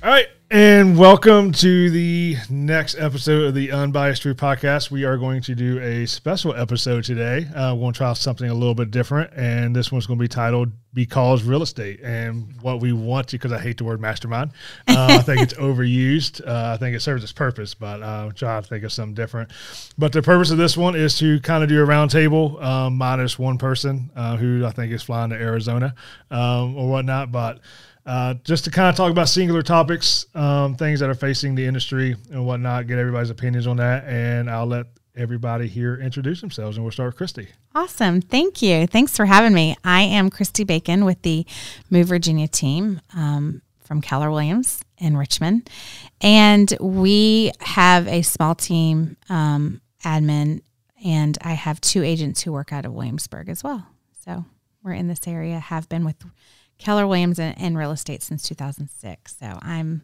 All right, and welcome to the next episode of the Unbiased Truth Podcast. We are going to do a special episode today. Uh, we're going to try something a little bit different, and this one's going to be titled "Because Real Estate." And what we want to, because I hate the word mastermind, uh, I think it's overused. Uh, I think it serves its purpose, but uh, try to think of something different. But the purpose of this one is to kind of do a roundtable, um, minus one person uh, who I think is flying to Arizona um, or whatnot, but. Uh, just to kind of talk about singular topics, um, things that are facing the industry and whatnot, get everybody's opinions on that. And I'll let everybody here introduce themselves and we'll start with Christy. Awesome. Thank you. Thanks for having me. I am Christy Bacon with the Move Virginia team um, from Keller Williams in Richmond. And we have a small team, um, admin, and I have two agents who work out of Williamsburg as well. So we're in this area, have been with Keller Williams in, in real estate since 2006. So I'm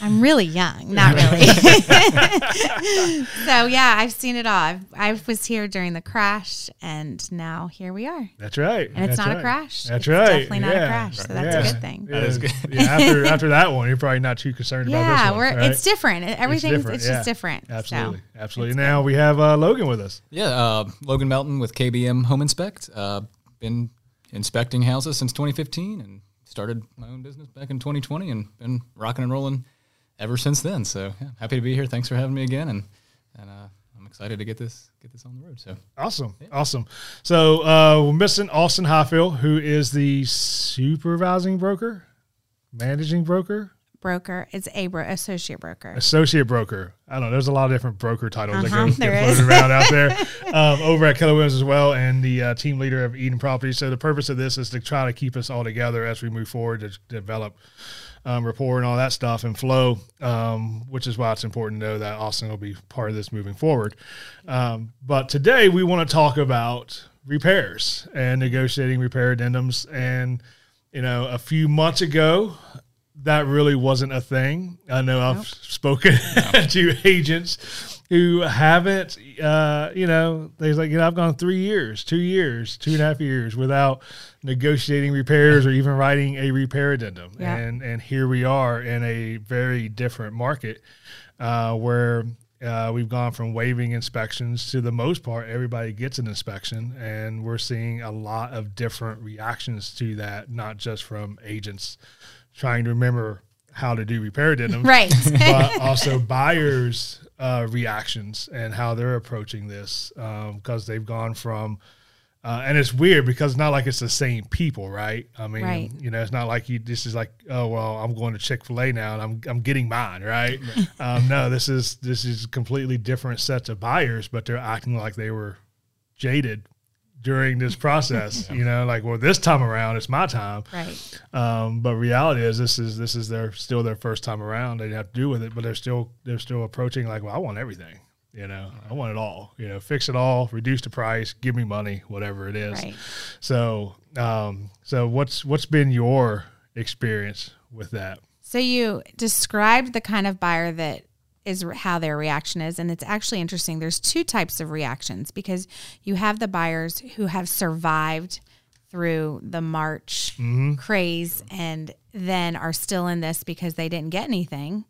I'm really young, not really. so yeah, I've seen it all. I've, I was here during the crash, and now here we are. That's right. And it's That's not right. a crash. That's it's right. Definitely not Yeah. a crash. So that's Yeah. a good thing. Yeah, That is good. yeah, after after that one, you're probably not too concerned about this Yeah, one. we're right? it's different. Everything's it's, different, just yeah. different. So, Absolutely, absolutely. it's Now we have uh, Logan with us. Yeah, uh, Logan Melton with KBM Home Inspect. Uh, been inspecting houses since 2015 and started my own business back in 2020 and been rocking and rolling ever since then. So yeah, happy to be here. Thanks for having me again, and and uh, I'm excited to get this get this on the road. So Awesome, awesome. So uh, we're missing Austin Highfill, who is the supervising broker, managing broker, broker. It's a bro- associate broker. associate broker. I don't know. There's a lot of different broker titles Uh-huh, that go is. floated around out there. Um, over at Keller Williams as well, and the uh, team leader of Eden Properties. So the purpose of this is to try to keep us all together as we move forward to develop um, rapport and all that stuff and flow. Um, which is why it's important to know that Austin will be part of this moving forward. Um, but today we want to talk about repairs and negotiating repair addendums. And you know, a few months ago, that really wasn't a thing. I know I've spoken to agents who haven't, uh, you know, they're like, you know, I've gone three years, two years, two and a half years without negotiating repairs or even writing a repair addendum. Yeah. And and here we are in a very different market uh, where uh, we've gone from waiving inspections to the most part, everybody gets an inspection, and we're seeing a lot of different reactions to that, not just from agents trying to remember how to do repair denim, Right. but also buyers' uh, reactions and how they're approaching this because they've gone from. Uh, and it's weird because it's not like it's the same people, right? I mean, Right. you know, it's not like you. This is like, oh well, I'm going to Chick Fil A now, and I'm I'm getting mine, right? um, no, this is this is completely different sets of buyers, but they're acting like they were jaded during this process. You know, like well, this time around it's my time. right. Um, but reality is this is this is their still their first time around. They have to do with it, but they're still they're still approaching like, well, I want everything. You know, I want it all. You know, fix it all, reduce the price, give me money, whatever it is. Right. So, um, so what's what's been your experience with that? So you described the kind of buyer that is how their reaction is. And it's actually interesting. There's two types of reactions because you have the buyers who have survived through the march mm-hmm. craze and then are still in this because they didn't get anything.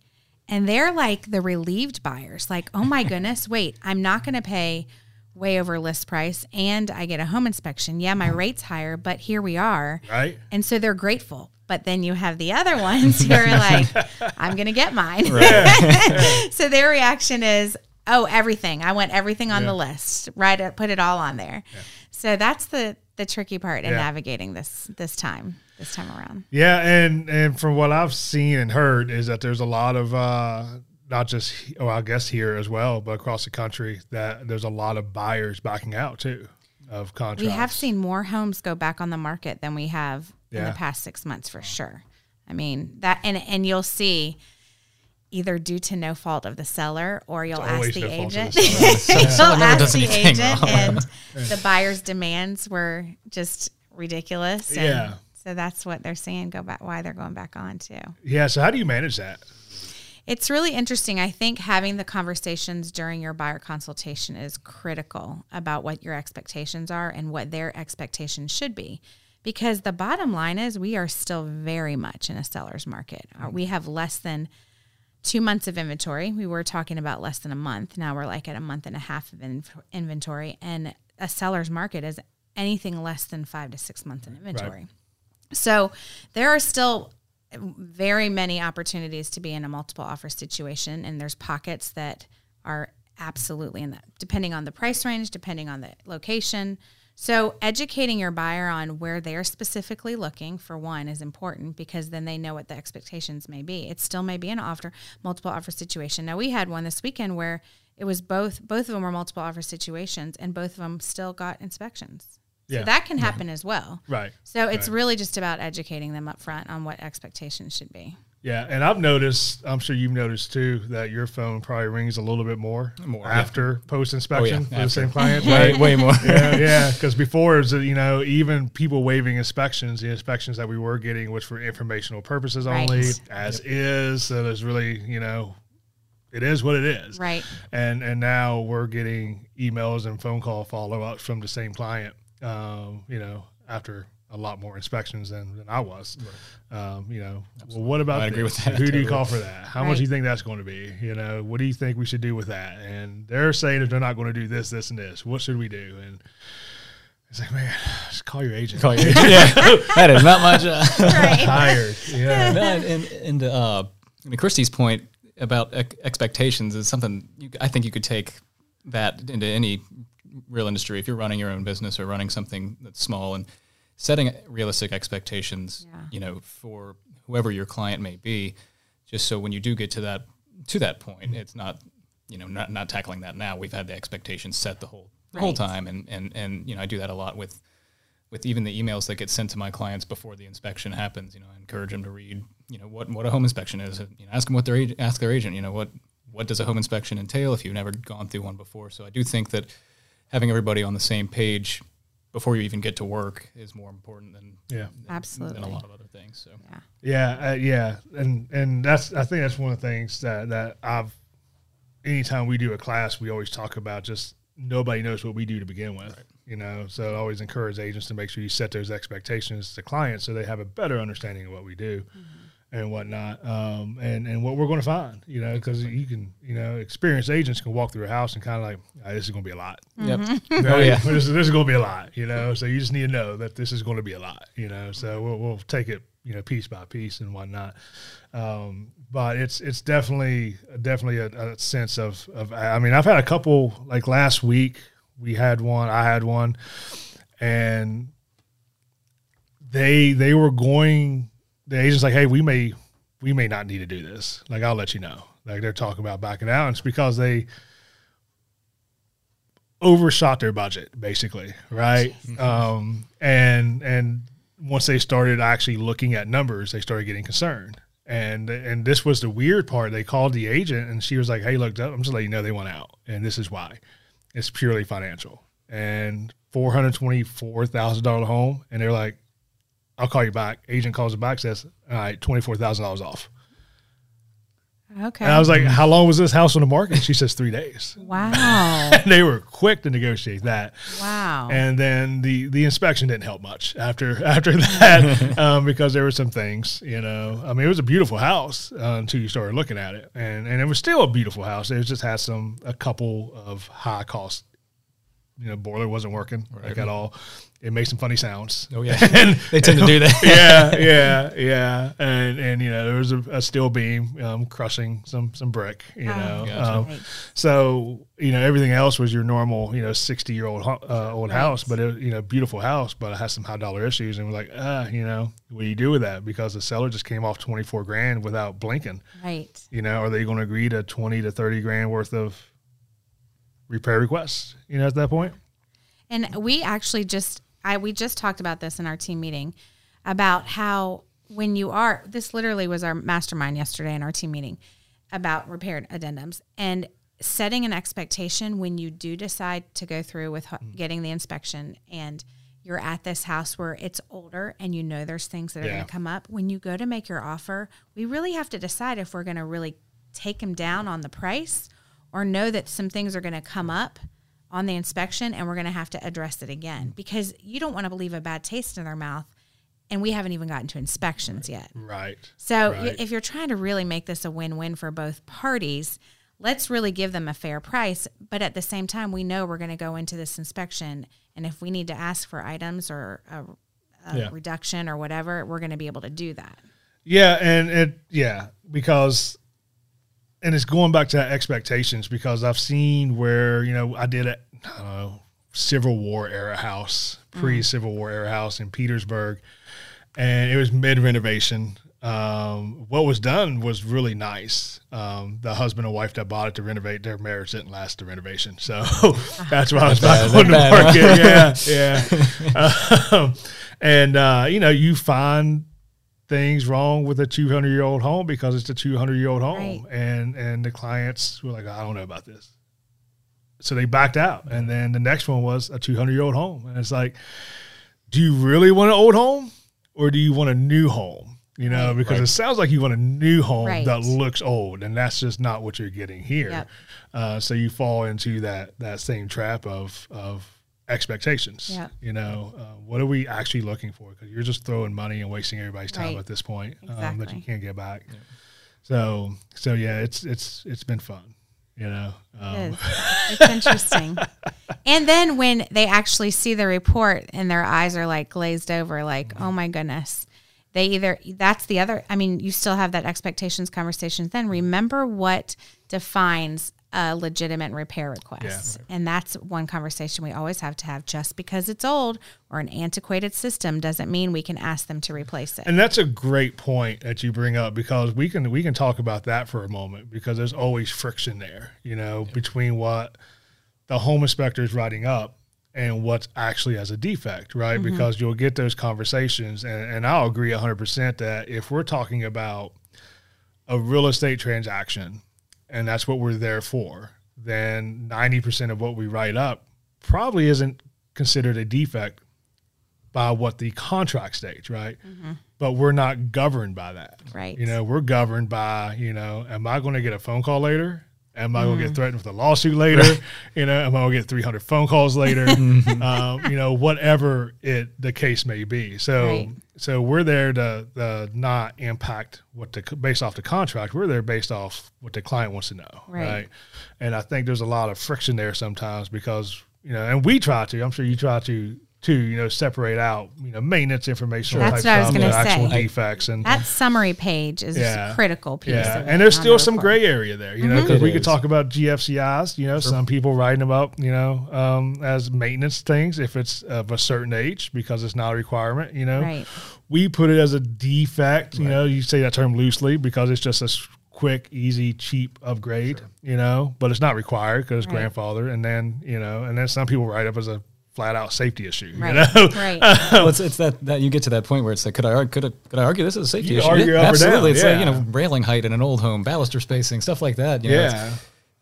And they're like the relieved buyers. Like oh my goodness wait i'm not going to pay way over list price and i get a home inspection. Yeah my uh-huh. rate's higher but here we are. Right? and so they're grateful. But then you have the other ones who are like, I'm going to get mine. so their reaction is, oh, everything. I want everything on the list. Right. Put it all on there. So that's the, the tricky part in Yeah. navigating this, this time, this time around. Yeah, and and from what I've seen and heard is that there's a lot of uh, not just oh I guess here as well, but across the country that there's a lot of buyers backing out too of contracts. We have seen more homes go back on the market than we have in the past six months for sure. I mean that, and and you'll see either due to no fault of the seller or you'll ask the no fault the agent. seller. you'll ask the agent, wrong. and the buyer's demands were just ridiculous. And Yeah. So that's what they're saying. Go back. Why they're going back on too. Yeah. So how do you manage that? It's really interesting. I think having the conversations during your buyer consultation is critical about what your expectations are and what their expectations should be. Because the bottom line is we are still very much in a seller's market. Uh, We have less than two months of inventory. We were talking about less than a month. Now we're like at a month and a half of in- inventory, and a seller's market is anything less than five to six months in inventory. So there are still very many opportunities to be in a multiple offer situation, and there's pockets that are absolutely in that, depending on the price range, depending on the location. So educating your buyer on where they're specifically looking for one is important because then they know what the expectations may be. It still may be an offer multiple offer situation. Now we had one this weekend where it was both both of them were multiple offer situations and both of them still got inspections. So Yeah. that can happen as well. Right. So it's Right. really just about educating them up front on what expectations should be. Yeah, and I've noticed. I'm sure you've noticed too that your phone probably rings a little bit more, More, yeah. after post inspection Oh, yeah, for the same client, way, right? way more. yeah, yeah. Because before, it was, you know, even people waiving inspections, the inspections that we were getting was for informational purposes Right. only, as is. So there's really, you know, it is what it is, Right. And and now we're getting emails and phone call follow ups from the same client, um, you know, after a lot more inspections than, than I was. Um, you know, well, what about I agree this? with that, Who do you call for that? How much do you think that's going to be? You know, what do you think we should do with that? And they're saying if they're not going to do this, this, and this, what should we do? And it's like, man, just call your agent. Call you- yeah, that is not my job. Right. tired. Yeah. no, and and, and uh, I mean, Christy's point about ec- expectations is something you, I think you could take that into any real industry if you're running your own business or running something that's small and setting realistic expectations. Yeah. You know, for whoever your client may be, just so when you do get to that to that point, mm-hmm. it's not you know not not tackling that now. We've had the expectations set the whole the whole time, and and and you know I do that a lot with with even the emails that get sent to my clients before the inspection happens, you know, I encourage them to read, you know, what, what a home inspection is. You know, ask them what their ask their agent, you know, what what does a home inspection entail if you've never gone through one before. So I do think that having everybody on the same page before you even get to work is more important than Yeah. Absolutely. than a lot of other things. So Yeah. Yeah, uh, yeah, and and that's I think that's one of the things that that I've. Anytime we do a class, we always talk about just nobody knows what we do to begin with. You know, so I always encourage agents to make sure you set those expectations to clients so they have a better understanding of what we do and whatnot, um, and and what we're going to find. You know, because you can, you know, experienced agents can walk through a house and kind of like, "Ah, this is going to be a lot. yep. Right? Oh yeah. this, is- this is going to be a lot, you know. So you just need to know that this is going to be a lot, you know. So we'll, we'll take it, you know, piece by piece and whatnot. Um, but it's it's definitely definitely a, a sense of of. I mean, I've had a couple like last week. We had one. I had one, and they they were going. The agent's like, hey, we may we may not need to do this. Like, I'll let you know. Like they're talking about backing out. And it's because they overshot their budget basically right? Um and and once they started actually looking at numbers they started getting concerned. And and this was the weird part. They called the agent and she was like hey look i'm just letting you know they want out and this is why. It's purely financial. And $424000 home and they're like i'll call you back. Agent calls it back says all right $24000 off. Okay. and i was like how long was this house on the market? She says three days. Wow. they were quick to negotiate that. Wow. and then the the inspection didn't help much after after that um, because there were some things you know. I mean it was a beautiful house uh, until you started looking at it. And and it was still a beautiful house. It just had some a couple of high cost you know boiler wasn't working right. like at all it made some funny sounds Oh yeah. and they tend to do that. yeah, yeah, yeah, and and you know there was a, a steel beam um, crushing some some brick, you Oh, know. Gotcha. Um, Right. so you know everything else was your normal, you know, sixty year old uh, old Right. house, but it, you know, beautiful house, but it has some high dollar issues, and we're like, ah, you know, what do you do with that? Because the seller just came off twenty four grand without blinking. Right. You know, are they going to agree to twenty to thirty grand worth of repair requests? You know, at that point. And we actually just I we just talked about this in our team meeting about how when you are this literally was our mastermind yesterday in our team meeting about repaired addendums and setting an expectation when you do decide to go through with mm. getting the inspection and you're at this house where it's older and you know there's things that are Yeah. going to come up when you go to make your offer we really have to decide if we're going to really take them down on the price or know that some things are going to come up on the inspection and we're going to have to address it again because you don't want to leave a bad taste in their mouth and we haven't even gotten to inspections yet. Right. So Right. if you're trying to really make this a win-win for both parties, let's really give them a fair price. But at the same time, we know we're going to go into this inspection, and if we need to ask for items or a, a Yeah. reduction or whatever, we're going to be able to do that. Yeah, and it yeah because, and it's going back to that expectations because I've seen where you know I did a I don't know Civil War era house, pre Civil War era house in Petersburg, and it was mid renovation. Um, what was done was really nice. Um, the husband and wife that bought it to renovate their marriage didn't last the renovation, so that's why I was back bad, on the that's market. Yeah, yeah. um, and uh, you know, you find things wrong with a 200 year old home because it's a 200 year old home Right. and and the clients were like i don't know about this so they backed out and then the next one was a 200 year old home and it's like do you really want an old home or do you want a new home you know Right. because it sounds like you want a new home Right. that looks old and that's just not what you're getting here Yep. uh, so you fall into that that same trap of of expectations Yep. you know uh, what are we actually looking for because you're just throwing money and wasting everybody's time Right. at this point um, that you can't get back so so yeah it's it's it's been fun you know um, It is. It's interesting. and then when they actually see the report and their eyes are like glazed over, like, oh my goodness. They either, that's the other, I mean, you still have that expectations conversations. Then remember what defines a legitimate repair request. And that's one conversation we always have to have. Just because it's old or an antiquated system doesn't mean we can ask them to replace it. And that's a great point that you bring up because we can we can talk about that for a moment because there's always friction there, you know, between what the home inspector is writing up and what's actually as a defect, right? Mm-hmm. Because you'll get those conversations, and, and I'll agree 100% that if we're talking about a real estate transaction and that's what we're there for, then 90% of what we write up probably isn't considered a defect by what the contract states, right? Mm-hmm. But we're not governed by that. Right. You know, we're governed by, you know, am I going to get a phone call later? Am I going Mm. to get threatened with a lawsuit later? You know, am I going to get 300 phone calls later? um, you know, whatever it the case may be. So, Right. so we're there to, to not impact what the based off the contract. We're there based off what the client wants to know, Right. right? And I think there's a lot of friction there sometimes because you know, and we try to. I'm sure you try to too. You know, separate out you know maintenance information. That's what I was gonna the actual say. defects and that summary page is Yeah. a critical piece yeah, of and there's still the some report. gray area there, you know, because It we could talk about GFCIs, you know, some people writing them up, you know, um, as maintenance things if it's of a certain age because it's not a requirement, you know. Right. We put it as a defect, you know, you say that term loosely because it's just a quick, easy, cheap upgrade, you know, but it's not required because Right. grandfather. And then, you know, and then some people write up as a flat out safety issue, Right. you know. right. well, it's, it's that, that you get to that point where it's like, could I, could I, could I argue this is a safety You issue? argue Yeah, up or absolutely. down, It's like, you know, railing height in an old home, baluster spacing, stuff like that. You know, Yeah.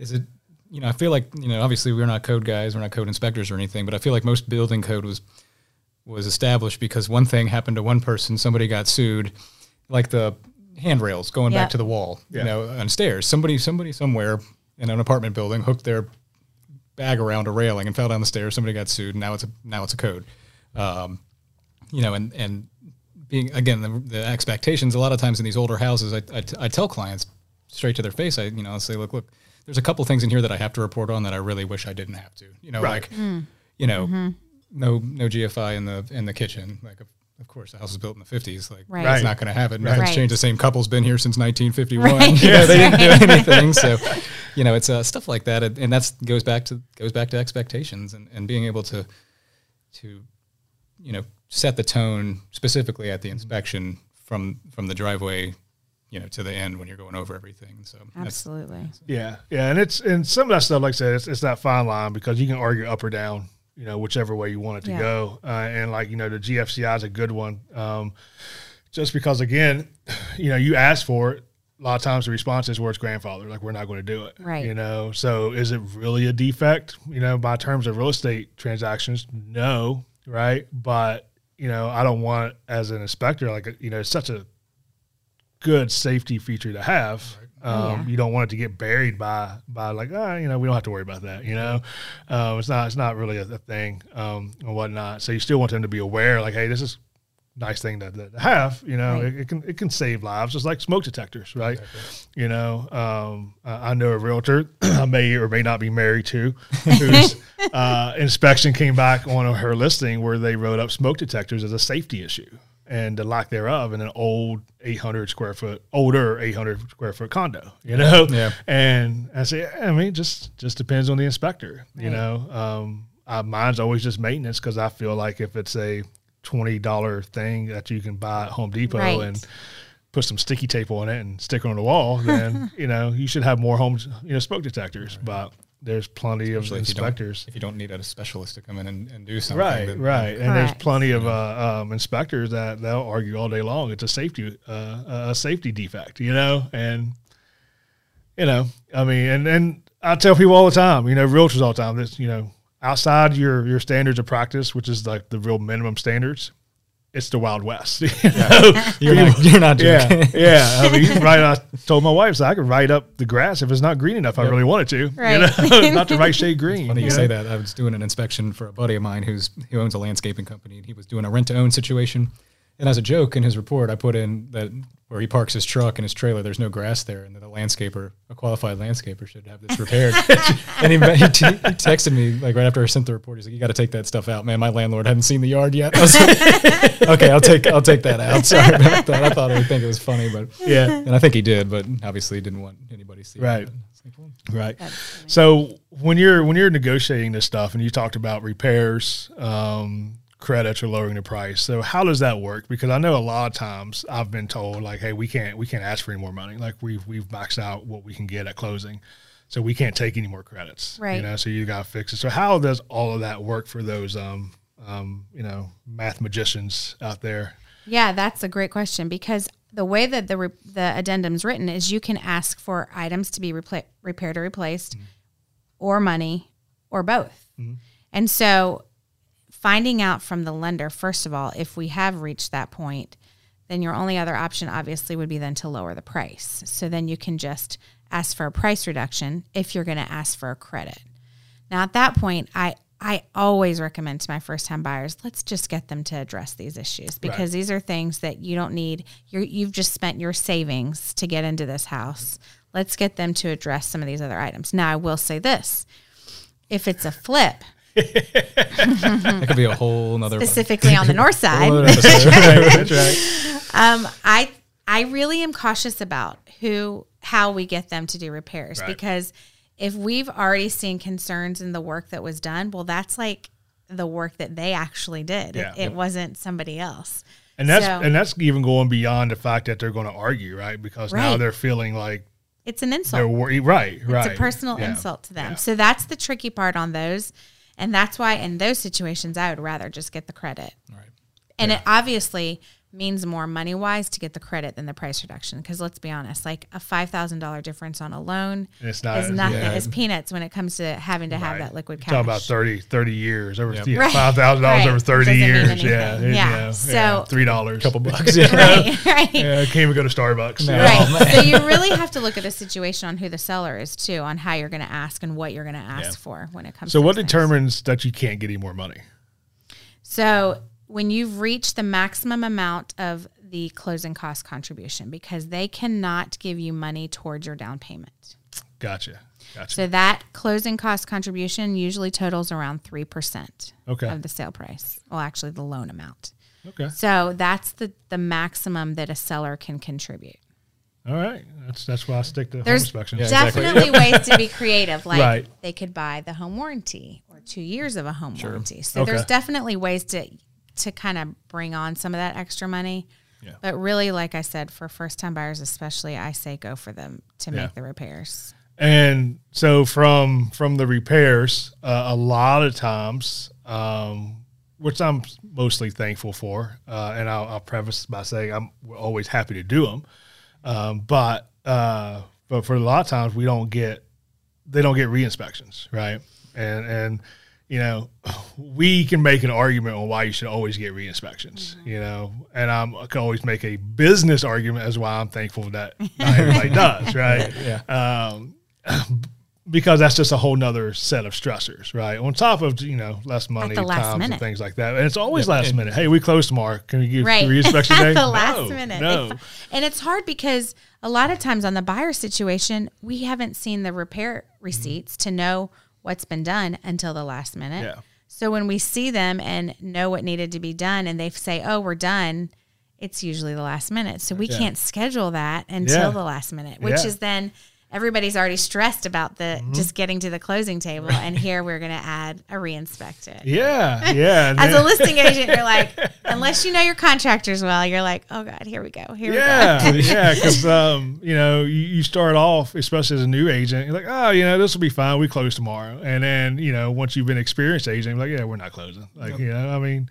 is it, you know, I feel like, you know, obviously we're not code guys, we're not code inspectors or anything, but I feel like most building code was, was established because one thing happened to one person, somebody got sued, like the handrails going Yeah. back to the wall, Yeah. you know, on stairs. Somebody, somebody somewhere in an apartment building hooked their bag around a railing and fell down the stairs. Somebody got sued. And now it's a now it's a code. Um, you know, and and being again the, the expectations. A lot of times in these older houses, I, I, I tell clients straight to their face. I you know I say, look, look, there's a couple things in here that I have to report on that I really wish I didn't have to. You know, Right. like you know, no no GFI in the in the kitchen. Like of, of course, the house was built in the 50s. Like Right. Right. it's not going to happen. Nothing's Right. changed. The same couple's been here since 1951. Right. You know, they didn't do anything. So, you know, it's uh, stuff like that, and, that goes back to goes back to expectations and, and being able to to you know set the tone specifically at the inspection from from the driveway, you know, to the end when you're going over everything. So Absolutely. Yeah, yeah, and it's and some of that stuff, like I said, it's, it's that fine line because you can argue up or down, you know, whichever way you want it to Yeah. go. Uh, and like you know, the GFCI is a good one, um, just because again, you know, you ask for it. A lot of times the response is where it's grandfather, like we're not going to do it, Right. You know, so is it really a defect? You know, by terms of real estate transactions, no, right? But you know, I don't want as an inspector, like you know, it's such a good safety feature to have. Um, Oh, yeah. You don't want it to get buried by by like ah, you know we don't have to worry about that. You know, um, it's not it's not really a, a thing um, and whatnot. So you still want them to be aware, like hey, this is nice thing to, to have. You know, Right. it, it can it can save lives, just like smoke detectors, right? You know, um, I I know a realtor I may or may not be married to, whose uh, inspection came back on her listing where they wrote up smoke detectors as a safety issue and the lack thereof in an old 800 square foot, older 800 square foot condo. You know, Yeah. and I say, I mean, just just depends on the inspector. You know, um, uh, mine's always just maintenance because I feel like if it's a twenty dollar thing that you can buy at Home Depot Right. and put some sticky tape on it and stick it on the wall, then you know you should have more home you know smoke detectors. But there's plenty of Especially if you inspectors. If you don't need a specialist to come in and, and do something. Right, then- right, and there's plenty of uh, um, inspectors that they'll argue all day long. It's a safety, uh, a safety defect, you know, and you know, I mean, and and I tell people all the time, you know, realtors all the time, that you know, outside your your standards of practice, which is like the real minimum standards, it's the wild west. You know? You're not, you're not joking. yeah, yeah. I mean, you can write. I told my wife, so I could write up the grass if it's not green enough. I really wanted to, Right. You know, not the right shade green. Funny you you say that. I was doing an inspection for a buddy of mine who's who owns a landscaping company, and he was doing a rent to own situation. And as a joke in his report, I put in that where he parks his truck and his trailer, there's no grass there, and that a landscaper, a qualified landscaper, should have this repaired. and he, he, t- he texted me like right after I sent the report. He's like, "You got to take that stuff out, man. My landlord hadn't seen the yard yet." I was like, "Okay, I'll take I'll take that out." Sorry about that. I thought he would think it was funny, but Yeah. and I think he did, but obviously he didn't want anybody to see. it. Right. But it's like, well, Right. So when you're when you're negotiating this stuff, and you talked about repairs, um, credits, or lowering the price. So how does that work? Because I know a lot of times I've been told like, hey, we can't we can't ask for any more money. Like we've we've maxed out what we can get at closing, so we can't take any more credits. Right. You know, so you got to fix it. So how does all of that work for those um um you know math magicians out there? Yeah, that's a great question because the way that the re- the addendum's written is you can ask for items to be repla- repaired or replaced, or money, or both. And so, finding out from the lender first of all if we have reached that point, then your only other option obviously would be then to lower the price. So then you can just ask for a price reduction if you're going to ask for a credit. Now at that point, I I always recommend to my first time buyers, let's just get them to address these issues because these are things that you don't need. You're, you've just spent your savings to get into this house. Let's get them to address some of these other items. Now I will say this: if it's a flip, that could be a whole nother specifically on the north side, episode. That's right. um, I I really am cautious about who how we get them to do repairs Right. because if we've already seen concerns in the work that was done, well, that's like the work that they actually did. Yeah. It, it wasn't somebody else. And that's So- and that's even going beyond the fact that they're going to argue, right? Because now they're feeling like It's an insult. they're right? Right. It's a personal Yeah. insult to them. Yeah. So that's the tricky part on those. And that's why in those situations, I would rather just get the credit. Right. And it obviously means more money wise to get the credit than the price reduction. Because let's be honest, like a five thousand dollar difference on a loan It's not- is nothing. yeah. It's peanuts when it comes to having to have that liquid cash. Talking about 30, 30 years over Yep. yeah, Right. five thousand dollars Right. over thirty years. anything. Yeah, Yeah. So- three dollars. a couple bucks. Yeah. right, right. Yeah, can't even go to Starbucks. No. Yeah. Right. Oh, so you really have to look at the situation on who the seller is too, on how you're going to ask and what you're going to ask Yeah. for when it comes. So to what those things. determines that you can't get any more money? So when you've reached the maximum amount of the closing cost contribution, because they cannot give you money towards your down payment. Gotcha. Gotcha. So that closing cost contribution usually totals around three percent Okay. of the sale price. Well, actually, the loan amount. okay. So that's the the maximum that a seller can contribute. All right. That's that's why I stick to home There's inspection. Yeah, exactly. definitely ways to be creative. Like Right. they could buy the home warranty or two years of a home warranty. So Okay. there's definitely ways to to kind of bring on some of that extra money. Yeah. But really, like I said, for first time buyers especially, I say go for them to Yeah. make the repairs. And so from from the repairs, uh, a lot of times, um, which I'm mostly thankful for, uh, and I'll, I'll preface by saying I'm always happy to do them. Um, but uh, but for a lot of times we don't get they don't get re-inspections, right? And and you know we can make an argument on why you should always get re-inspections, you know, and I'm, I can always make a business argument as why I'm thankful that not everybody does, right? Yeah. Um, because that's just a whole nother set of stressors, right? On top of you know less money, the last times, minute. and things like that, and it's always last minute. Hey, we close tomorrow. Can you give right re-inspection at day? the last minute No, They- and it's hard because a lot of times on the buyer situation we haven't seen the repair receipts to know what's been done until the last minute Yeah. so when we see them and know what needed to be done and they say oh we're done it's usually the last minute so we can't schedule that until Yeah. the last minute which Yeah. is then everybody's already stressed about the Mm-hmm. just getting to the closing table and here we're going to add a reinspect it yeah, yeah. and as a listing agent, you're like, unless you know your contractors well, you're like, oh god, here we go, here yeah, we go. yeah, because um, you know you, you start off, especially as a new agent, you're like, oh, you know, this will be fine. We close tomorrow, and then you know once you've been experienced agent, you're like, yeah, we're not closing. Like you know, I mean,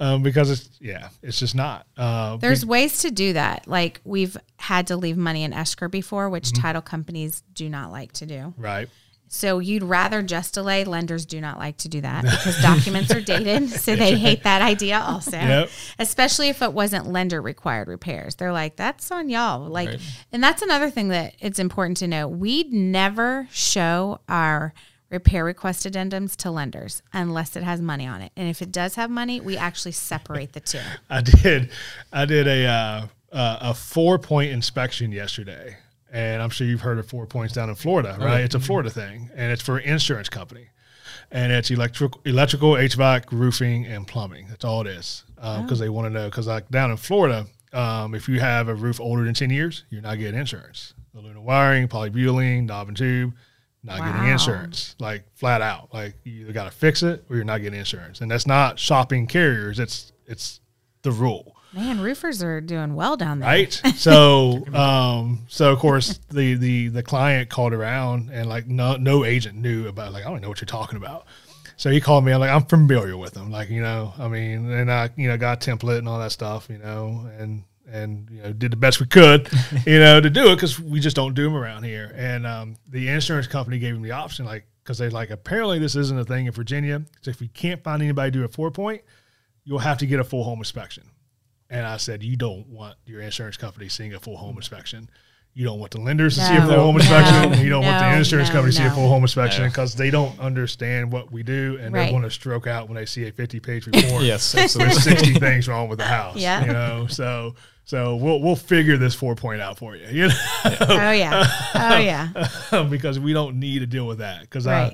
um, because it's yeah, it's just not. Uh, There's ways to do that. Like we've had to leave money in escrow before, which Mm-hmm. title companies do not like to do. right. So you'd rather just delay. Lenders do not like to do that because documents are dated, so they hate that idea also. Yep. Especially if it wasn't lender required repairs. They're like, that's on y'all. Like, Right. and that's another thing that it's important to know. We'd never show our repair request addendums to lenders unless it has money on it. And if it does have money, we actually separate the two. I did, I did a uh, uh, a four point inspection yesterday, and I'm sure you've heard of four points down in Florida, right? It's a Florida thing, and it's for an insurance company, and it's electrical, electrical, HVAC, roofing, and plumbing. That's all it is, because they want to know. Because like down in Florida, um, if you have a roof older than ten years, you're not getting insurance. Aluminum wiring, polybutylene, knob and tube. Not getting insurance, like flat out. Like you either got to fix it or you're not getting insurance, and that's not shopping carriers. It's it's the rule Man, roofers are doing well down there. right so um so of course the the the client called around and like no no agent knew about like i don't know what you're talking about so he called me i'm like i'm familiar with them like you know i mean and i you know got a template and all that stuff you know and and you know did the best we could you know to do it because we just don't do them around here and um the insurance company gave him the option like because they like apparently this isn't a thing in virginia so if you can't find anybody to do a four point you'll have to get a full home inspection and I said, you don't want your insurance company seeing a full home inspection. You don't want the lenders to see a full home no, inspection. and you don't want the insurance no, company to see a full home inspection because they don't understand what we do and Right. they want to stroke out when they see a 50 page report. Yes, There's 60 things wrong with the house. Yeah. You know, so so we'll we'll figure this four point out for you. You know, Oh yeah. Oh yeah. because we don't need to deal with that. Because Right.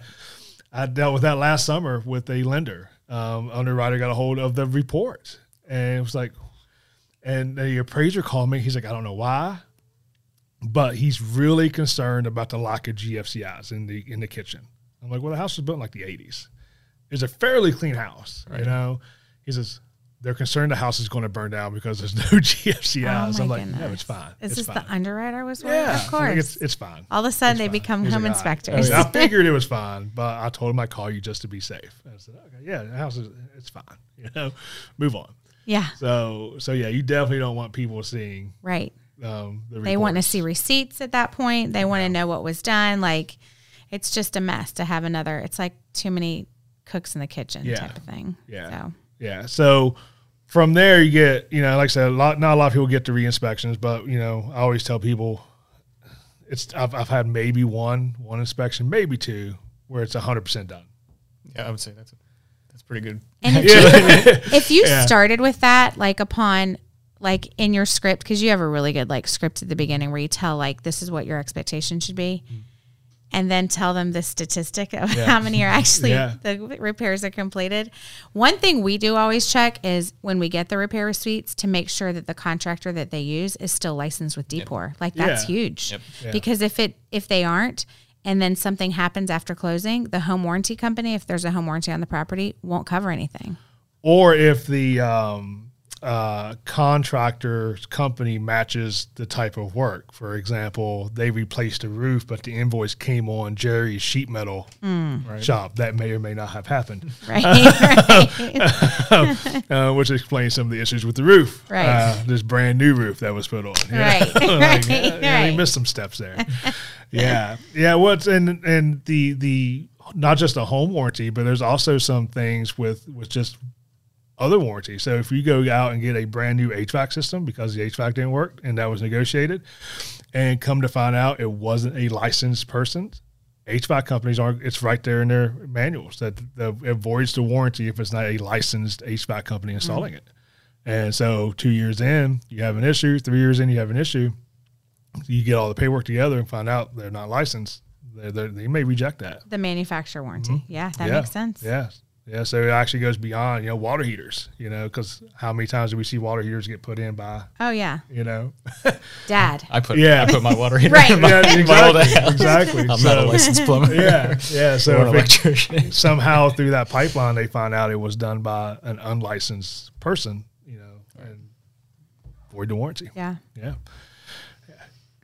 I I dealt with that last summer with a lender. Um, underwriter got a hold of the report, and it was like, and the appraiser called me. He's like, I don't know why, but he's really concerned about the lack of GFCIs in the in the kitchen. I'm like, well, the house was built in like the 80s. It's a fairly clean house, you know. He says they're concerned the house is going to burn down because there's no GFCIs. Oh I'm like, no, it's fine. Is it's this fine. the underwriter was one? yeah, Of course. like, it's it's fine. All of a sudden It's they fine. become He's home like, inspectors. I figured it was fine, but I told him I'd call you just to be safe. I said, okay, yeah, the house is it's fine. You know, move on. yeah. So so yeah, you definitely don't want people seeing Right. um, the They want to see receipts at that point. They want to know what was done. Like it's just a mess to have another it's like too many cooks in the kitchen Yeah. type of thing. Yeah. So Yeah. So from there, you get, you know, like I said, a lot, not a lot of people get the re-inspections, but you know, I always tell people, it's I've, I've had maybe one one inspection, maybe two, where it's hundred percent done. Yeah, I would say that's a, that's pretty good. And if you, if you started with that, like upon like in your script, because you have a really good like script at the beginning where you tell like this is what your expectation should be, Mm. And then tell them the statistic of how many are actually Yeah. the repairs are completed. One thing we do always check is when we get the repair receipts to make sure that the contractor that they use is still licensed with DPOR. Like that's Yeah. huge Yep. Yeah. because if it if they aren't. And then something happens after closing, the home warranty company, if there's a home warranty on the property, won't cover anything. Or if the um, uh, contractor's company matches the type of work. For example, they replaced a roof, but the invoice came on Jerry's sheet metal shop. That may or may not have happened. right? right. uh, which explains some of the issues with the roof. Right. Uh, this brand new roof that was put on. you know? Right, Like, right, yeah, yeah, right. They missed some steps there. yeah. Yeah. What's and and the the not just a home warranty, but there's also some things with with just other warranties. So if you go out and get a brand new HVAC system because the HVAC didn't work and that was negotiated, and come to find out it wasn't a licensed person, HVAC companies aren't. It's right there in their manuals that the, it voids the warranty if it's not a licensed HVAC company installing it. And so, two years in, you have an issue. Three years in, you have an issue. You get all the paperwork together and find out they're not licensed. They're, they're, they may reject that. The manufacturer warranty. Yeah, that Mm-hmm. yeah. makes sense. Yeah. Yeah. So it actually goes beyond, you know, water heaters, you know, because how many times do we see water heaters get put in by, Oh yeah, you know? Dad. I put Yeah. I put my water heater Right. in my, Yeah, in my old exactly. house. Exactly. I'm not a licensed plumber. Yeah. Yeah. So an if it, electrician. somehow through that pipeline, they find out it was done by an unlicensed person, you know, and void the warranty. Yeah. Yeah.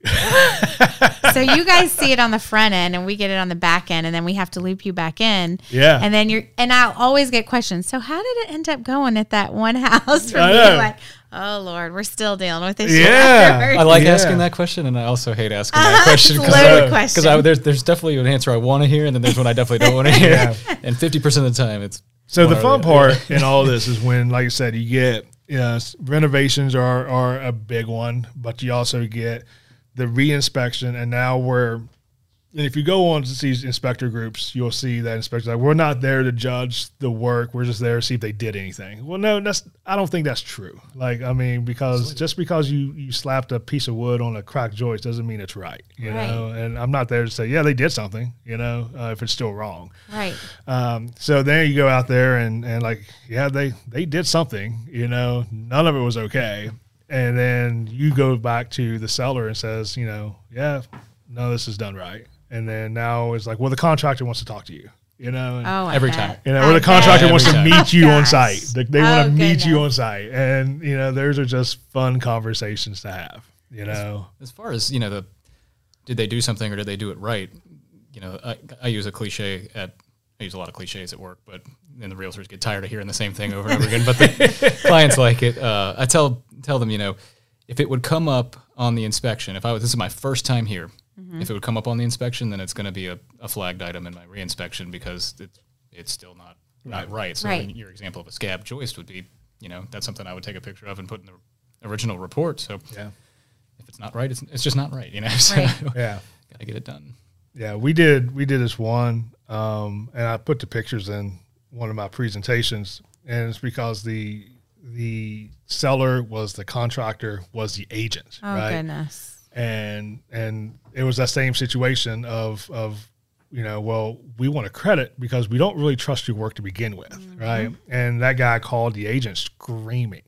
so you guys see it on the front end and we get it on the back end and then we have to loop you back in. Yeah. And then you're and I'll always get questions. So how did it end up going at that one house from I you? Like, oh Lord, we're still dealing with this. Yeah. I like Yeah. asking that question, and I also hate asking Uh-huh, that question it's because loaded I, I- there's there's definitely an answer I want to hear, and then there's one I definitely don't want to hear. Yeah. And fifty percent of the time, it's So the fun part in all this is when, like I said, you get you know, s- renovations are are a big one, but you also get the reinspection, and now we're. And if you go on to these inspector groups, you'll see that inspectors like we're not there to judge the work. We're just there to see if they did anything. Well, no, that's I don't think that's true. Like I mean, because just because you you slapped a piece of wood on a cracked joist doesn't mean it's right. You Right. know, and I'm not there to say yeah they did something. You know, uh, if it's still wrong. Right. Um, so then you go out there and, and like, yeah, they, they did something, you know, none of it was okay. And then you go back to the seller and says, you know, yeah, none of this is done right. And then now it's like, well, the contractor wants to talk to you, you know, and, Oh, Every bet. time. you know, I or the contractor bet. wants to meet you on Gosh. site. They, they Oh, want to meet you on site. And, you know, those are just fun conversations to have, you know. as far as you know the did they do something or did they do it right you know i, I use a cliche at i use a lot of cliches at work but then the realtors get tired of hearing the same thing over and over again but the clients like it uh, i tell tell them you know if it would come up on the inspection if i was this is my first time here if it would come up on the inspection then it's going to be a, a flagged item in my reinspection because it's it's still not not right so Right. your example of a scab joist would be you know that's something i would take a picture of and put in the original report so Yeah. if it's not right, it's, it's just not right, you know. So Right. Yeah. gotta get it done. Yeah, we did. We did this one, um, and I put the pictures in one of my presentations, and it's because the the seller was the contractor was the agent, Oh right? goodness. And and it was that same situation of of you know, well, we want a credit because we don't really trust your work to begin with, right? And that guy called the agent screaming.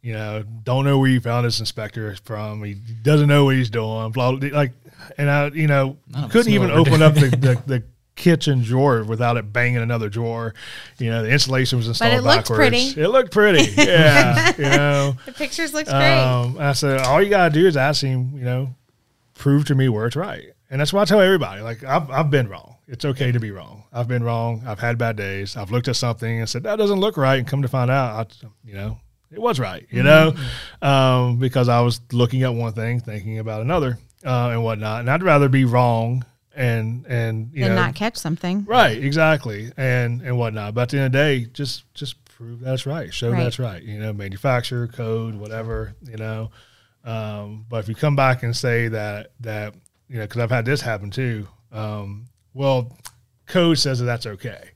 You know, don't know where you found this inspector from. He doesn't know what he's doing. Blah, blah like, and I, you know, None couldn't even open up the, the, the kitchen drawer without it banging another drawer. You know, the insulation was installed backwards. it looked pretty. It looked pretty. Yeah, you know. The pictures looks great. Um, and I said, all you gotta do is ask him. You know, prove to me where it's right. And that's what I tell everybody. Like I've I've been wrong. It's okay to be wrong. I've been wrong. I've had bad days. I've looked at something and said that doesn't look right, and come to find out, I, you know, it was right. You know, um, because I was looking at one thing, thinking about another, uh, and whatnot. And I'd rather be wrong and and you and know not catch something. Right, exactly, and and whatnot. But at the end of the day, just just prove that's right. Show Right. that's right. You know, manufacturer code, whatever. You know, um, but if you come back and say that that you know, because I've had this happen too. Um, well, code says that that's okay.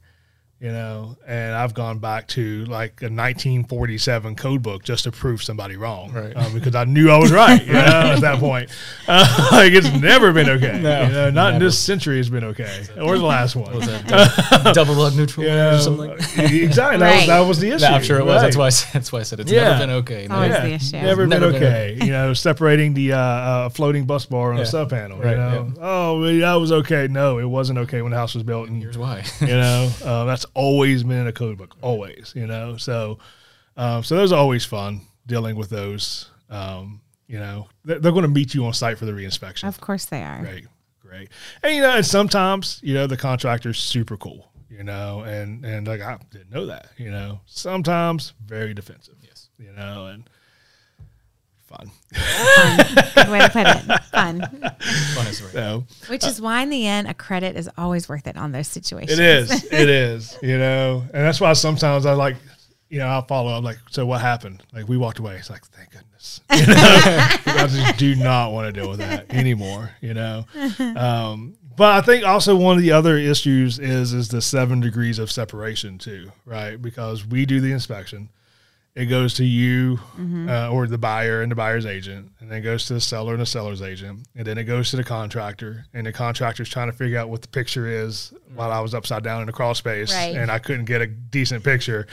You know, and I've gone back to like a 1947 code book just to prove somebody wrong, Right. um, because I knew I was right. You know, at that point, uh, like it's never been okay. No, you know, not in this century has been okay, or the last one. Was that double, double lug neutral You or something? Like exactly. That, Right. was, that was the issue. I'm sure it was. That's why. I said, that's why I said it's Yeah. never been okay. always No. the issue. Never, Never been been okay. you know, separating the uh, uh, floating bus bar on Yeah. a sub panel. Right, You know, oh, well, that was okay. No, it wasn't okay when the house was built. And Here's why. you know, uh, that's always been in a code book. Always. You know, so um, so those are always fun dealing with those. Um, you know, they're, they're going to meet you on site for the reinspection. Of course they are. Great, great. And you know, and sometimes you know the contractor's super cool. You know, and and like I didn't know that. You know, sometimes very defensive. Yes. You know, and fun. Good way to put it. Fun. Fun is right. So Which is why in the end a credit is always worth it on those situations. it is. It is. You know, and that's why sometimes I like. You know, I'll follow. I'm like, so what happened? Like, we walked away. It's like, thank goodness. You know, I just do not want to deal with that anymore. You know, um, but I think also one of the other issues is is the seven degrees of separation too, right? Because we do the inspection, it goes to you uh, or the buyer and the buyer's agent, and then it goes to the seller and the seller's agent, and then it goes to the contractor, and the contractor's trying to figure out what the picture is while I was upside down in the crawl space, Right. and I couldn't get a decent picture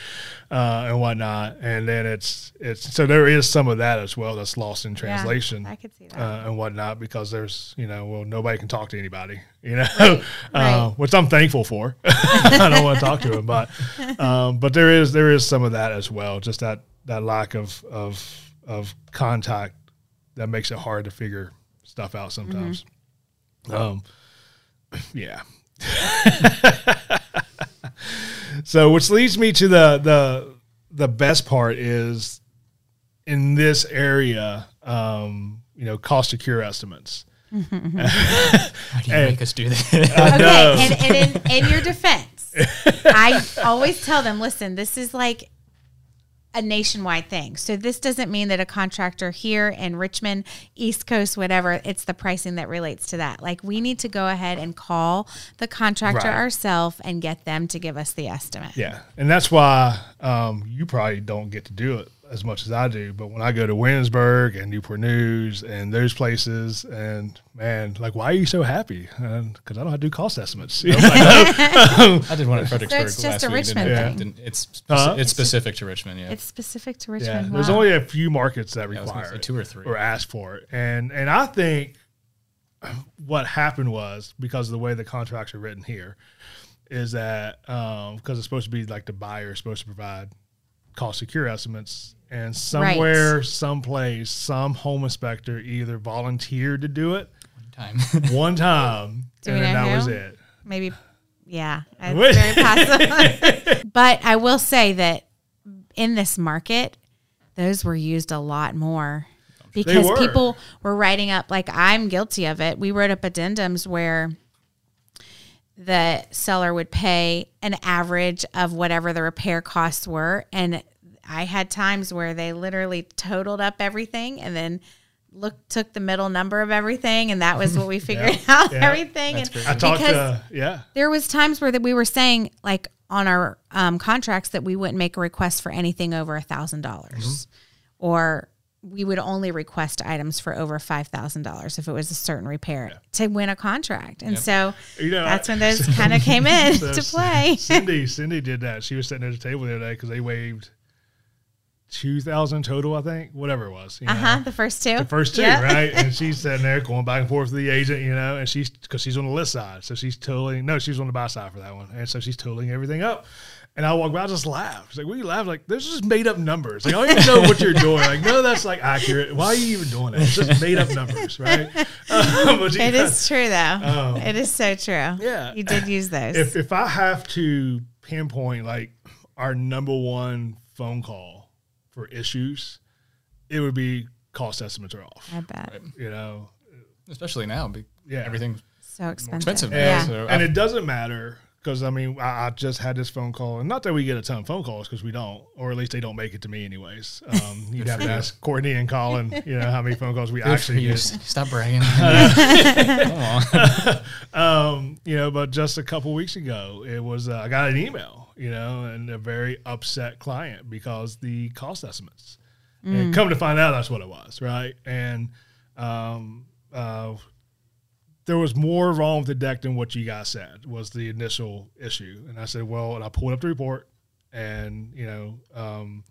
uh, and whatnot, and then it's it's so there is some of that as well that's lost in translation I could see that. uh, and whatnot because there's you know well nobody can talk to anybody you know Right, uh, right. which I'm thankful for. I don't want to talk to him, but um, but there is there is some of that as well. Just that that lack of of of contact that makes it hard to figure stuff out sometimes. Um, yeah. so, which leads me to the the the best part is in this area, um, you know, cost to cure estimates. Why do you Hey. make us do that? Okay, and, and in, in your defense, I always tell them, listen, this is like a nationwide thing. So this doesn't mean that a contractor here in Richmond, East Coast, whatever, it's the pricing that relates to that. Like we need to go ahead and call the contractor Right. ourselves and get them to give us the estimate. Yeah, and that's why um, you probably don't get to do it as much as I do. But when I go to Williamsburg and Newport News and those places, and man, like, why are you so happy? Because I don't have to do cost estimates. You know, like, I did one at Fredericksburg it's just last a week. Richmond didn't- thing. didn't- It's speci- Huh? it's specific to Richmond. Yeah. It's specific to yeah, Richmond. there's only a few markets that I was require say it two or three. or ask for it, and and I think what happened was because of the way the contracts are written here is that um, because it's supposed to be like the buyer is supposed to provide cost secure estimates and somewhere someplace some home inspector either volunteered to do it one time. one time Do and we then know that was it Maybe, yeah, it's very possible. but I will say that in this market, those were used a lot more because were. people were writing up. Like I'm guilty of it. We wrote up addendums where the seller would pay an average of whatever the repair costs were, and I had times where they literally totaled up everything and then. Look, took the middle number of everything, and that was what we figured out. yeah. Everything, That's and great. I talked because to yeah there was times where that we were saying like on our um, contracts that we wouldn't make a request for anything over a thousand dollars or we would only request items for over five thousand dollars if it was a certain repair to win a contract and so You know, that's I- when those kind of came in So to play Cindy, Cindy did that. She was sitting at the table the other day because they waived two thousand total, I think, whatever it was. uh-huh the first two The first two, Yeah. right? And she's sitting there going back and forth with the agent, you know, and she's because she's on the list side, so she's totaling. No, she's on the buy side for that one, and so she's totaling everything up. And I walk by, I just laugh. She's like, "What are you laugh? Like, there's just made up numbers. Like, I don't even know what you're doing. Like, no, that's like accurate. Why are you even doing that? It's just made up numbers, right? Um, but it is true though Oh. it is so true Yeah. you did use those if if I have to pinpoint like our number one phone call for issues, it would be cost estimates are off. i bet You know, Especially now, be- Yeah. everything's so expensive, expensive now. yeah So and I- it doesn't matter because I mean I, I just had this phone call, and not that we get a ton of phone calls because we don't, or at least they don't make it to me anyways. Um, you'd have to ask Courtney and Colin, you know, how many phone calls we Good actually get. Stop bragging. Come on. Um, you know, but just a couple weeks ago, it was uh, I got an email, you know, and a very upset client because the cost estimates. And come to find out, that's what it was, right? And um, uh, there was more wrong with the deck than what you guys said was the initial issue. And I said, well, and I pulled up the report, and you know, um,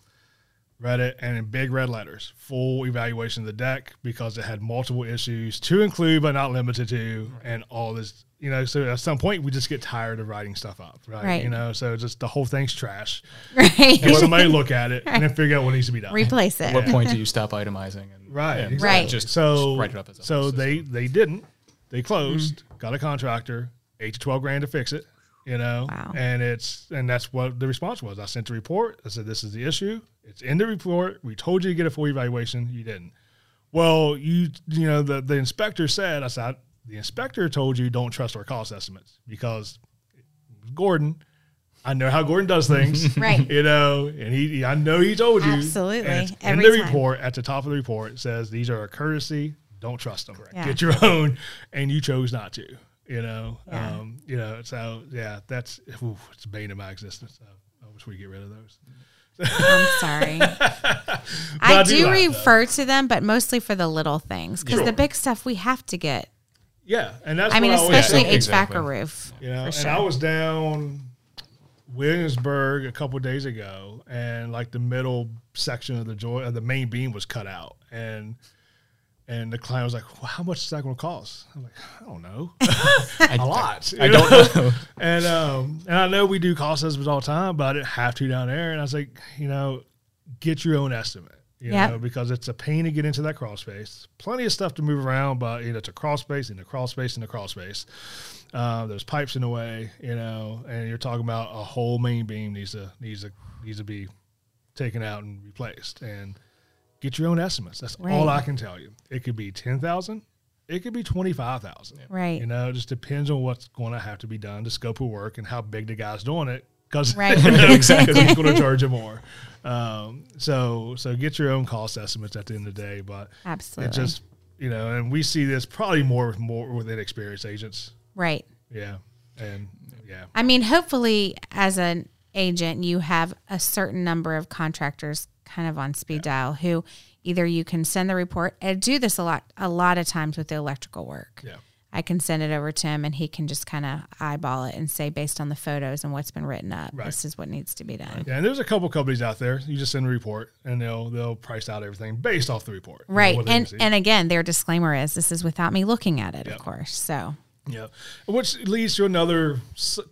read it, and in big red letters, full evaluation of the deck because it had multiple issues to include but not limited to, and all this. You know, so at some point we just get tired of writing stuff up, right? Right. You know, so just the whole thing's trash. right And somebody look at it and then figure out what needs to be done. replace it At what point do you stop itemizing? And, Right, yeah, exactly. Right. Just, so just write it up as a so whole they they didn't. They closed. Mm-hmm. Got a contractor, eight to twelve grand to fix it. You know, Wow. and it's and that's what the response was. I sent the report. I said this is the issue. It's in the report. We told you to get a full evaluation. You didn't. Well, you you know the the inspector said. I said the inspector told you don't trust our cost estimates because Gordon. I know how Gordon does things, Right. You know, and he, I know he told you, Absolutely. And in the time. report at the top of the report it says these are a courtesy. Don't trust them. Yeah. Get your own, and you chose not to. You know, Yeah. um, you know. So yeah, that's ooh, it's a bane of my existence. I, I wish we get rid of those. I'm sorry. I I do do refer to them, but mostly for the little things because Sure. the big stuff we have to get. Yeah, and that's I mean, I especially say. Yeah, HVAC exactly. or roof. You know, for and. I was down Williamsburg a couple days ago, and like the middle section of the joy of the main beam was cut out, and and the client was like, well, "How much is that going to cost?" I'm like, "I don't know, a lot. I you don't know? know. and um, and I know we do cost estimates all the time, but I didn't have to down there. And I was like, you know, get your own estimate. You Yep. know, because it's a pain to get into that crawl space. Plenty of stuff to move around, but you know, it's a crawl space and a crawl space and a crawl space. Uh, there's pipes in the way, you know, and you're talking about a whole main beam needs to needs to needs to be taken out and replaced. And get your own estimates. That's all I can tell you. It could be ten thousand. It could be twenty five thousand. Right. You know, it just depends on what's going to have to be done, the scope of work, and how big the guy's doing it. Because Right. exactly, he's going to charge you more. Um, so, so get your own cost estimates at the end of the day. But Absolutely. it just, you know, and we see this probably more with more with inexperienced agents. right. Yeah, and yeah, I mean, hopefully, as an agent, you have a certain number of contractors kind of on speed dial who either you can send the report. I do this a lot, a lot of times with the electrical work. yeah, I can send it over to him, and he can just kind of eyeball it and say, based on the photos and what's been written up, Right. this is what needs to be done. yeah. And there's a couple companies out there. You just send a report, and they'll they'll price out everything based off the report. you know, Right. And and again, their disclaimer is this is without me looking at it, Yep. of course. So Yeah, which leads to another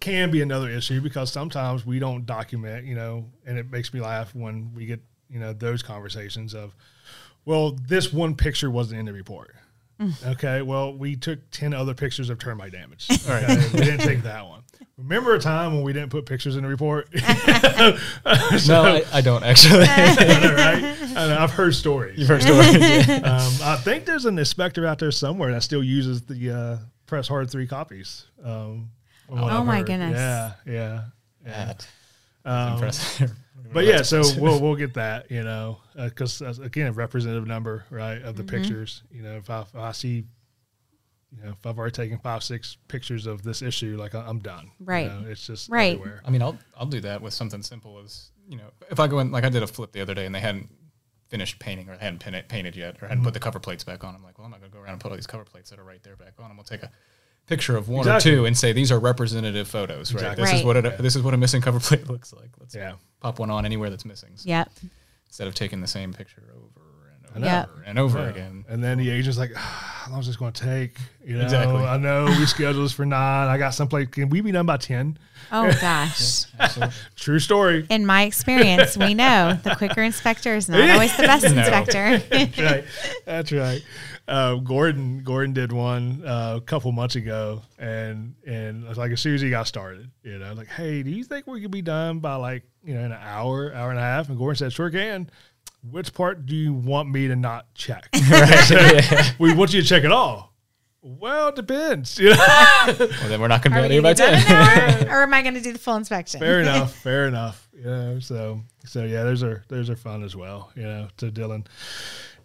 can be another issue because sometimes we don't document, you know, and it makes me laugh when we get you know those conversations of, well, this one picture wasn't in the report. Okay, well, we took ten other pictures of termite damage. Okay, we didn't take that one. Remember a time when we didn't put pictures in the report? no, I, I don't actually. right? I know, I've heard stories. You've heard stories. yeah. Um, I think there's an inspector out there somewhere that still uses the uh, press hard three copies. Um, Oh I've my heard. goodness. Yeah, yeah, yeah. That- Um, impressive. Mm-hmm. but yeah, so we'll we'll get that, you know, uh, because again, a representative number, right, of the Mm-hmm. pictures. You know, if I, if I see, you know, if I've already taken five, six pictures of this issue, like I- I'm done. You Right. know, it's just Right. everywhere. I mean, I'll I'll do that with something simple as you know, if I go in like I did a flip the other day and they hadn't finished painting or they hadn't pin it, painted yet or hadn't put mm-hmm. the cover plates back on. I'm like, well, I'm not gonna go around and put all these cover plates that are right there back on. I'm gonna take a picture of one Exactly. or two and say these are representative photos. Right. Exactly. This Right. is what it, this is what a missing cover plate looks like. Let's Yeah. Pop one on anywhere that's missing so yep. instead of taking the same picture over and over Yep. and over Yeah. again. And then the agent's like, "Ah, "How long is this going to take?" You know, Exactly. I know we scheduled this for nine. I got someplace. Can we be done by ten? Oh gosh. Absolutely. True story. In my experience, we know the quicker inspector is not always the best No. inspector. That's right. That's right. Uh, Gordon Gordon did one uh, a couple months ago, and and it was like as soon as he got started, you know, like, hey, do you think we could be done by like you know in an hour, hour and a half? And Gordon said, sure can. Which part do you want me to not check? we want you to check it all. Well, it depends. You know? Well, then we're not gonna Are be out we of gonna by be done in ten. or am I going to do the full inspection? fair enough. Fair enough. You know, so so yeah, those are those are fun as well. You know, to Dylan,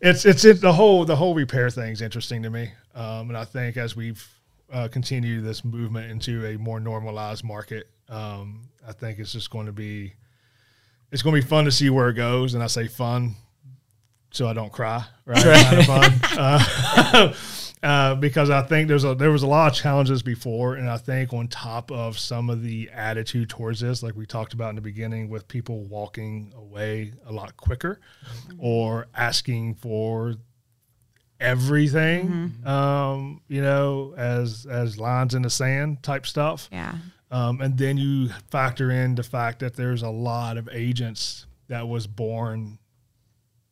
it's it's it, the whole the whole repair thing's interesting to me, um, and I think as we've uh, continued this movement into a more normalized market, um, I think it's just going to be it's going to be fun to see where it goes, and I say fun so I don't cry, right? kind of fun. Uh, uh, because I think there's a there was a lot of challenges before, and I think on top of some of the attitude towards this, like we talked about in the beginning, with people walking away a lot quicker, or asking for everything, um, you know, as as lines in the sand type stuff. Yeah. Um, and then you factor in the fact that there's a lot of agents that was born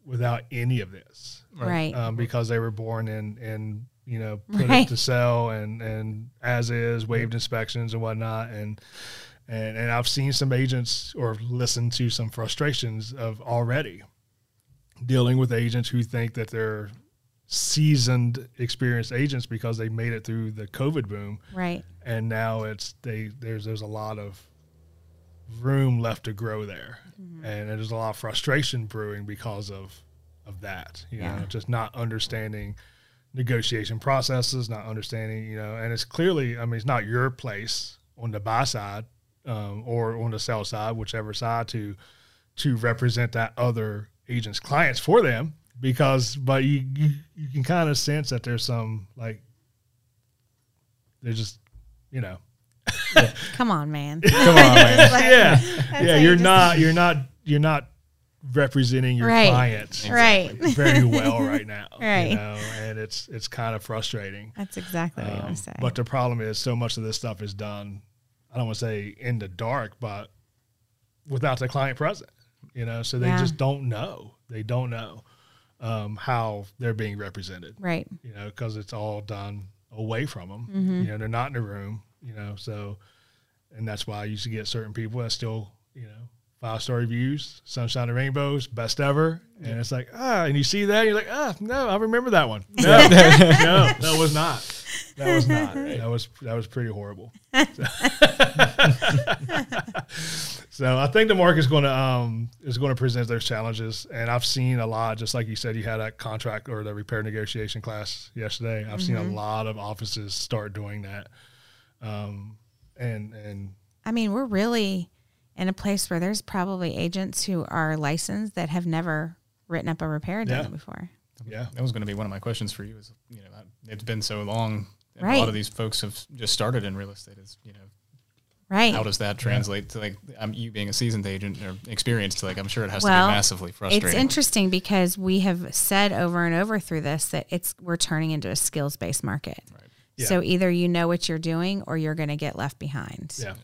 without any of this Right. um, because they were born in in you know put Right. it to sell and and as is waived inspections and whatnot and and and I've seen some agents or listened to some frustrations of already dealing with agents who think that they're seasoned experienced agents because they made it through the COVID boom Right. and now it's they there's there's a lot of room left to grow there mm-hmm. and there's a lot of frustration brewing because of of that you Yeah. know just not understanding negotiation processes, not understanding, you know, and it's clearly, I mean, it's not your place on the buy side um, or on the sell side, whichever side to to represent that other agent's clients for them because but you you, you can kind of sense that there's some like they're just you know Come on, man. Come on, man. Yeah yeah you you're not you're not you're not representing your Right. clients Right. very well right now Right. you know and it's it's kind of frustrating That's exactly what i'm saying but the problem is so much of this stuff is done i don't want to say in the dark but without the client present you know so they Yeah. just don't know they don't know um, how they're being represented right. you know because it's all done away from them Mm-hmm. you know they're not in the room you know so and that's why i used to get certain people that still you know five star reviews sunshine and rainbows best ever. And it's like ah and you see that and you're like ah no i remember that one. No. No. That was not. That was not that was that was pretty horrible. So i think the market's going to um is going to present those challenges. And i've seen a lot just like you said you had that contract or the repair negotiation class yesterday. I've seen a lot of offices start doing that. Um and and I mean, we're really in a place where there's probably agents who are licensed that have never written up a repair demo Yeah. before. yeah That was going to be one of my questions for you. Is you know, it's been so long. And A lot of these folks have just started in real estate. Is you know, Right. how does that translate to like um, you being a seasoned agent or experienced? Like, I'm sure it has Well, to be massively frustrating. It's interesting because we have said over and over through this that it's we're turning into a skills based market. Yeah. So either you know what you're doing or you're going to get left behind. yeah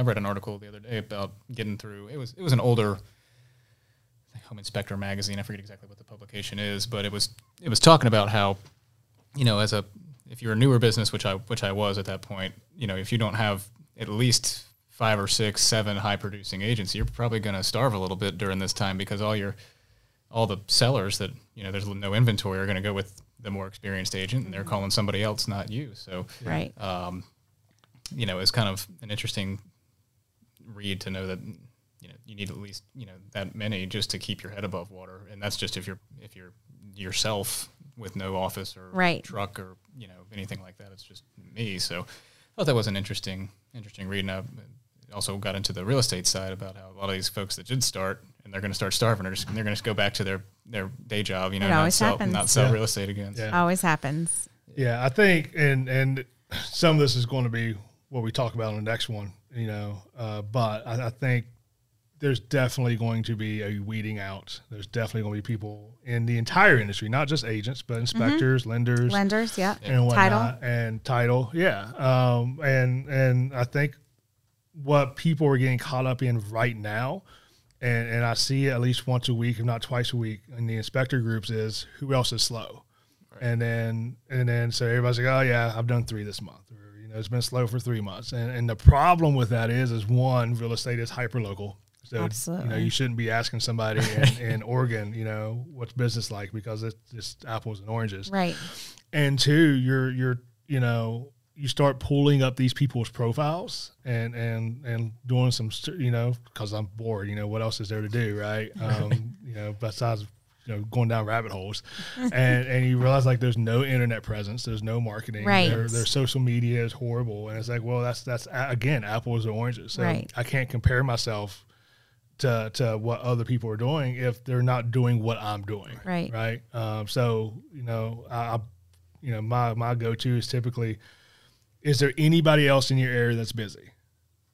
I read an article the other day about getting through. It was it was an older Home Inspector magazine. I forget exactly what the publication is, but it was it was talking about how you know as a if you're a newer business, which I which I was at that point, you know, if you don't have at least five or six, seven high producing agents, you're probably going to starve a little bit during this time because all your all the sellers that you know there's no inventory are going to go with the more experienced agent, and they're calling somebody else, not you. So Right. um, you know, it's kind of an interesting read to know that you know you need at least you know that many just to keep your head above water, and that's just if you're if you're yourself with no office or Right. truck or you know anything like that. It's just me. So I thought that was an interesting interesting read. And I also got into the real estate side about how a lot of these folks that did start and they're going to start starving, or just, they're going to go back to their their day job. You know, It not always sell happens. not sell Yeah. real estate again. Yeah. Always happens. Yeah, I think, and and some of this is going to be what we talk about in the next one, you know. Uh, but I, I think there's definitely going to be a weeding out. There's definitely going to be people in the entire industry, not just agents, but inspectors, lenders, Lenders, yeah. and Title. and title. Yeah, um, and and I think what people are getting caught up in right now, and and I see it at least once a week, if not twice a week, in the inspector groups is who else is slow, and then and then so everybody's like, oh yeah, I've done three this month, or you know, it's been slow for three months, and and the problem with that is, is one, real estate is hyper local. So you know you shouldn't be asking somebody in, in Oregon, you know, what's business like because it's just apples and oranges. Right. and two you're you're you know you start pulling up these people's profiles and and and doing some you know because i'm bored you know what else is there to do right? Um you know besides you know going down rabbit holes and and you realize like there's no internet presence there's no marketing Right. their, their social media is horrible and it's like well that's that's again apples and oranges so Right. i can't compare myself to, to what other people are doing if they're not doing what I'm doing. Right. Right. Um, so, you know, I, I you know, my, my go-to is typically, is there anybody else in your area that's busy?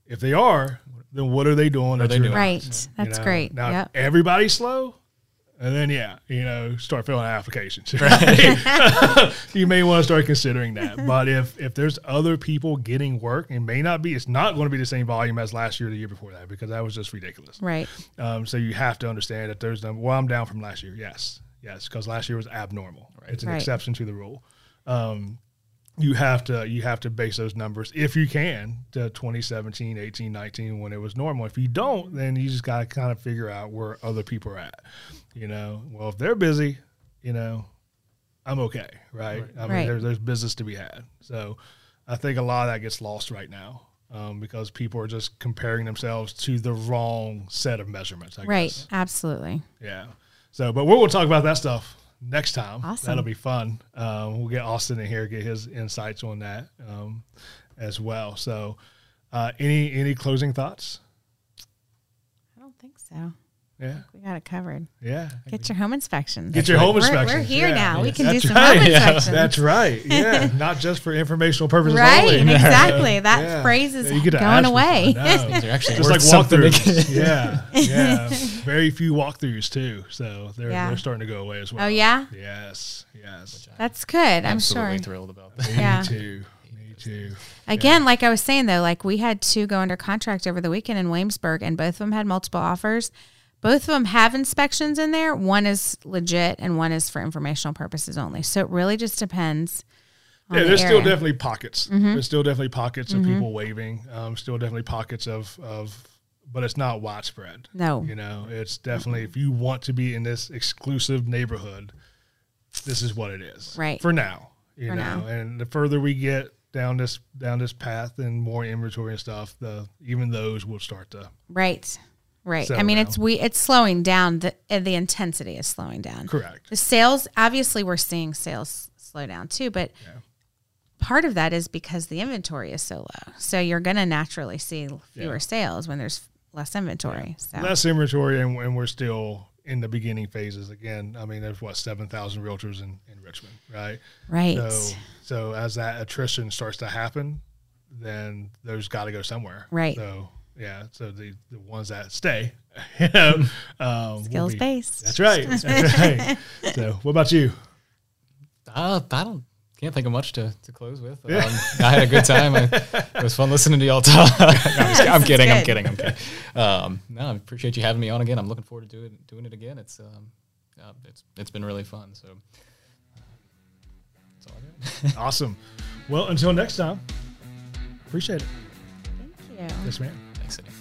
If they are, then what are they doing? that they doing? not? Right. You That's know? great. Now, Yep. everybody's slow, and then yeah, you know, start filling out applications. Right? you may want to start considering that. But if if there's other people getting work, it may not be. It's not going to be the same volume as last year, or the year before that, because that was just ridiculous. Right. Um, so you have to understand that there's no. Well, I'm down from last year. Yes, yes, because last year was abnormal. Right? It's an Right. exception to the rule. Um, you have to you have to base those numbers if you can to 2017 18 19 when it was normal if you don't then you just got to kind of figure out where other people are at you know well if they're busy you know i'm okay right, i mean Right. There's, there's business to be had so i think a lot of that gets lost right now um, because people are just comparing themselves to the wrong set of measurements I Right. guess. Absolutely. yeah so but we're going to talk about that stuff next time. Awesome. That'll be fun. Um, we'll get Austin in here, get his insights on that um, as well. So, uh, any any closing thoughts? I don't think so. Yeah, We got it covered. yeah. Get your home inspections. Get your home We're- We're, here yeah. now. We can That's do some right. home Yeah. inspections. That's right. Yeah, not just for informational purposes right. only. Exactly. That Yeah. phrase is Yeah, you get to going away. it. I know. These are actually just like walkthroughs. yeah, yeah. Very few walkthroughs too, so they're Yeah. they're starting to go away as oh, well. Oh yeah, Yes, yes. that's good. I'm Absolutely sure. thrilled about that. Yeah. Me too. Me too. Again, like I was saying though, like we had two go under contract over the weekend in Williamsburg, and both of them had multiple offers. Both of them have inspections in there. One is legit, and one is for informational purposes only. So it really just depends. Yeah, the there's still area. Mm-hmm. definitely pockets. There's still definitely pockets of people waving. Um, still definitely pockets of of, but it's not widespread. No. you know, it's definitely if you want to be in this exclusive neighborhood, this is what it is. Right. for now. You For know, now. and the further we get down this down this path and more inventory and stuff, the even those will start to right, right. I Settle mean, it's we it's slowing down. The uh, the intensity is slowing down. correct. The sales, obviously, we're seeing sales slow down too, but part of that is because the inventory is so low. So you're going to naturally see fewer Yeah. sales when there's less inventory. So less inventory, and, and we're still in the beginning phases. Again, I mean, there's what seven thousand realtors in, in Richmond, right? right, So, so as that attrition starts to happen, then there's got to go somewhere, Right. So, yeah. So the the ones that stay, you know, um, will skills be- based. That's right. That's right. so, what about you? Uh, I don't can't think of much to, to close with. Um, I had a good time. I, it was fun listening to y'all talk. I'm, I'm kidding. I'm kidding. I'm kidding. Um, no, I appreciate you having me on again. I'm looking forward to doing doing it again. It's um, uh, it's it's been really fun. So that's all I. Awesome. Well, until next time. Appreciate it. Thank you. Yes, ma'am. Thanks, Eddie.